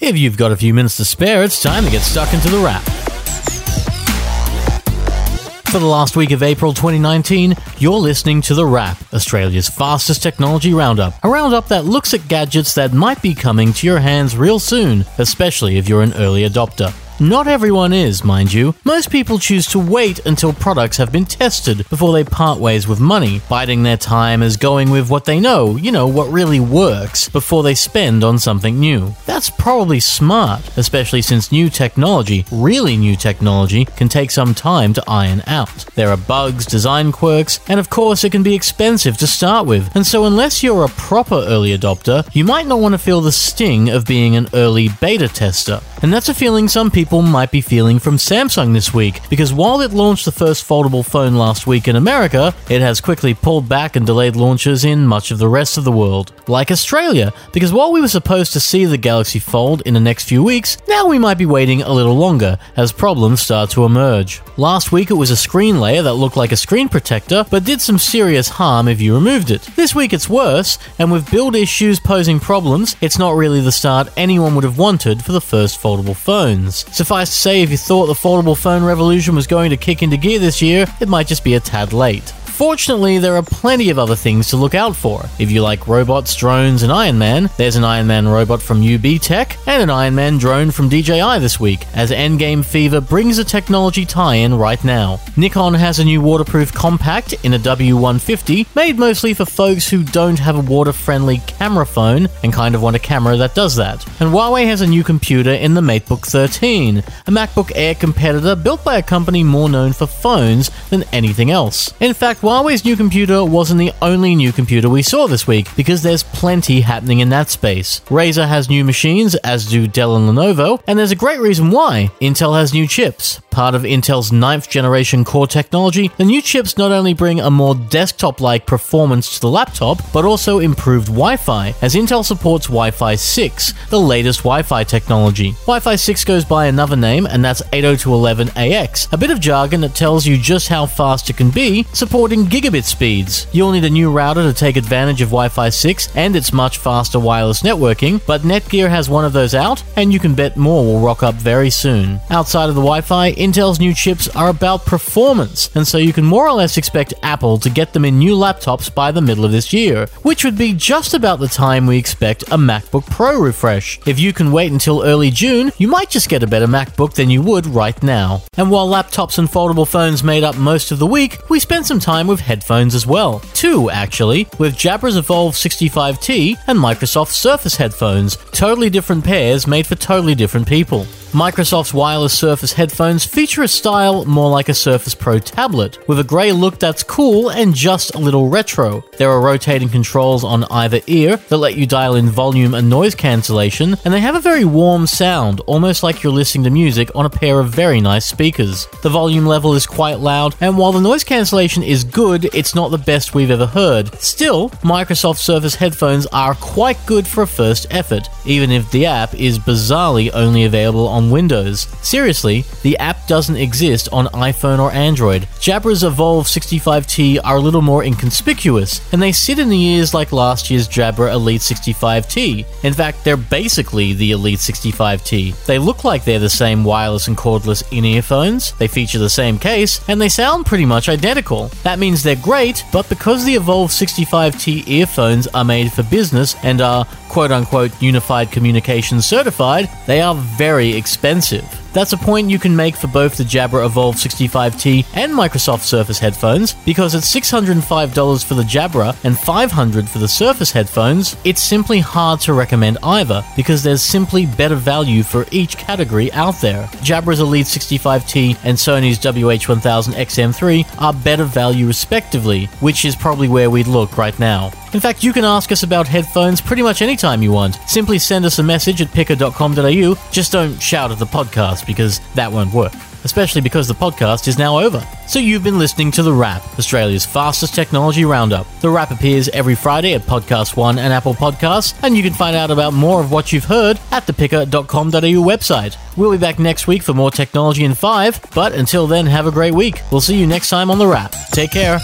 If you've got a few minutes to spare, it's time to get stuck into the wrap. For the last week of April 2019, you're listening to The Wrap, Australia's fastest technology roundup. A roundup that looks at gadgets that might be coming to your hands real soon, especially if you're an early adopter. Not everyone is, mind you. Most people choose to wait until products have been tested before they part ways with money, biding their time as going with what they know, you know, what really works, before they spend on something new. That's probably smart, especially since new technology, really new technology, can take some time to iron out. There are bugs, design quirks, and of course it can be expensive to start with, and so unless you're a proper early adopter, you might not want to feel the sting of being an early beta tester. And that's a feeling some people might be feeling from Samsung this week, because while it launched the first foldable phone last week in America, it has quickly pulled back and delayed launches in much of the rest of the world. Like Australia, because while we were supposed to see the Galaxy Fold in the next few weeks, now we might be waiting a little longer as problems start to emerge. Last week it was a screen layer that looked like a screen protector, but did some serious harm if you removed it. This week it's worse, and with build issues posing problems, it's not really the start anyone would have wanted for the first foldable phones. Suffice to say, if you thought the foldable phone revolution was going to kick into gear this year, it might just be a tad late. Fortunately, there are plenty of other things to look out for. If you like robots, drones, and Iron Man, there's an Iron Man robot from UB Tech and an Iron Man drone from DJI this week, as Endgame Fever brings a technology tie in right now. Nikon has a new waterproof compact in a W150, made mostly for folks who don't have a water friendly camera phone and kind of want a camera that does that. And Huawei has a new computer in the MateBook 13, a MacBook Air competitor built by a company more known for phones than anything else. In fact, Huawei's new computer wasn't the only new computer we saw this week, because there's plenty happening in that space. Razer has new machines, as do Dell and Lenovo, and there's a great reason why. Intel has new chips. Part of Intel's ninth generation core technology, the new chips not only bring a more desktop like performance to the laptop, but also improved Wi Fi, as Intel supports Wi Fi 6, the latest Wi Fi technology. Wi Fi 6 goes by another name, and that's 802.11ax, a bit of jargon that tells you just how fast it can be, supporting gigabit speeds. You'll need a new router to take advantage of Wi Fi 6 and its much faster wireless networking, but Netgear has one of those out, and you can bet more will rock up very soon. Outside of the Wi Fi, Intel's new chips are about performance, and so you can more or less expect Apple to get them in new laptops by the middle of this year, which would be just about the time we expect a MacBook Pro refresh. If you can wait until early June, you might just get a better MacBook than you would right now. And while laptops and foldable phones made up most of the week, we spent some time with headphones as well. Two, actually, with Jabra's Evolve 65T and Microsoft Surface headphones, totally different pairs made for totally different people. Microsoft's wireless Surface headphones feature a style more like a Surface Pro tablet, with a grey look that's cool and just a little retro. There are rotating controls on either ear that let you dial in volume and noise cancellation, and they have a very warm sound, almost like you're listening to music on a pair of very nice speakers. The volume level is quite loud, and while the noise cancellation is good, it's not the best we've ever heard. Still, Microsoft Surface headphones are quite good for a first effort, even if the app is bizarrely only available on Windows. Seriously, the app doesn't exist on iPhone or Android. Jabra's Evolve 65T are a little more inconspicuous, and they sit in the ears like last year's Jabra Elite 65T. In fact, they're basically the Elite 65T. They look like they're the same wireless and cordless in earphones, they feature the same case, and they sound pretty much identical. That means they're great, but because the Evolve 65T earphones are made for business and are quote unquote unified communication certified, they are very expensive expensive. That's a point you can make for both the Jabra Evolve 65T and Microsoft Surface headphones, because at $605 for the Jabra and 500 for the Surface headphones, it's simply hard to recommend either, because there's simply better value for each category out there. Jabra's Elite 65T and Sony's WH-1000XM3 are better value respectively, which is probably where we'd look right now. In fact, you can ask us about headphones pretty much anytime you want. Simply send us a message at pickr.com.au, just don't shout at the podcast because that won't work. Especially because the podcast is now over. So you've been listening to The Wrap, Australia's fastest technology roundup. The Wrap appears every Friday at Podcast One and Apple Podcasts, and you can find out about more of what you've heard at thepickr.com.au website. We'll be back next week for more technology in five, but until then, have a great week. We'll see you next time on The Wrap. Take care.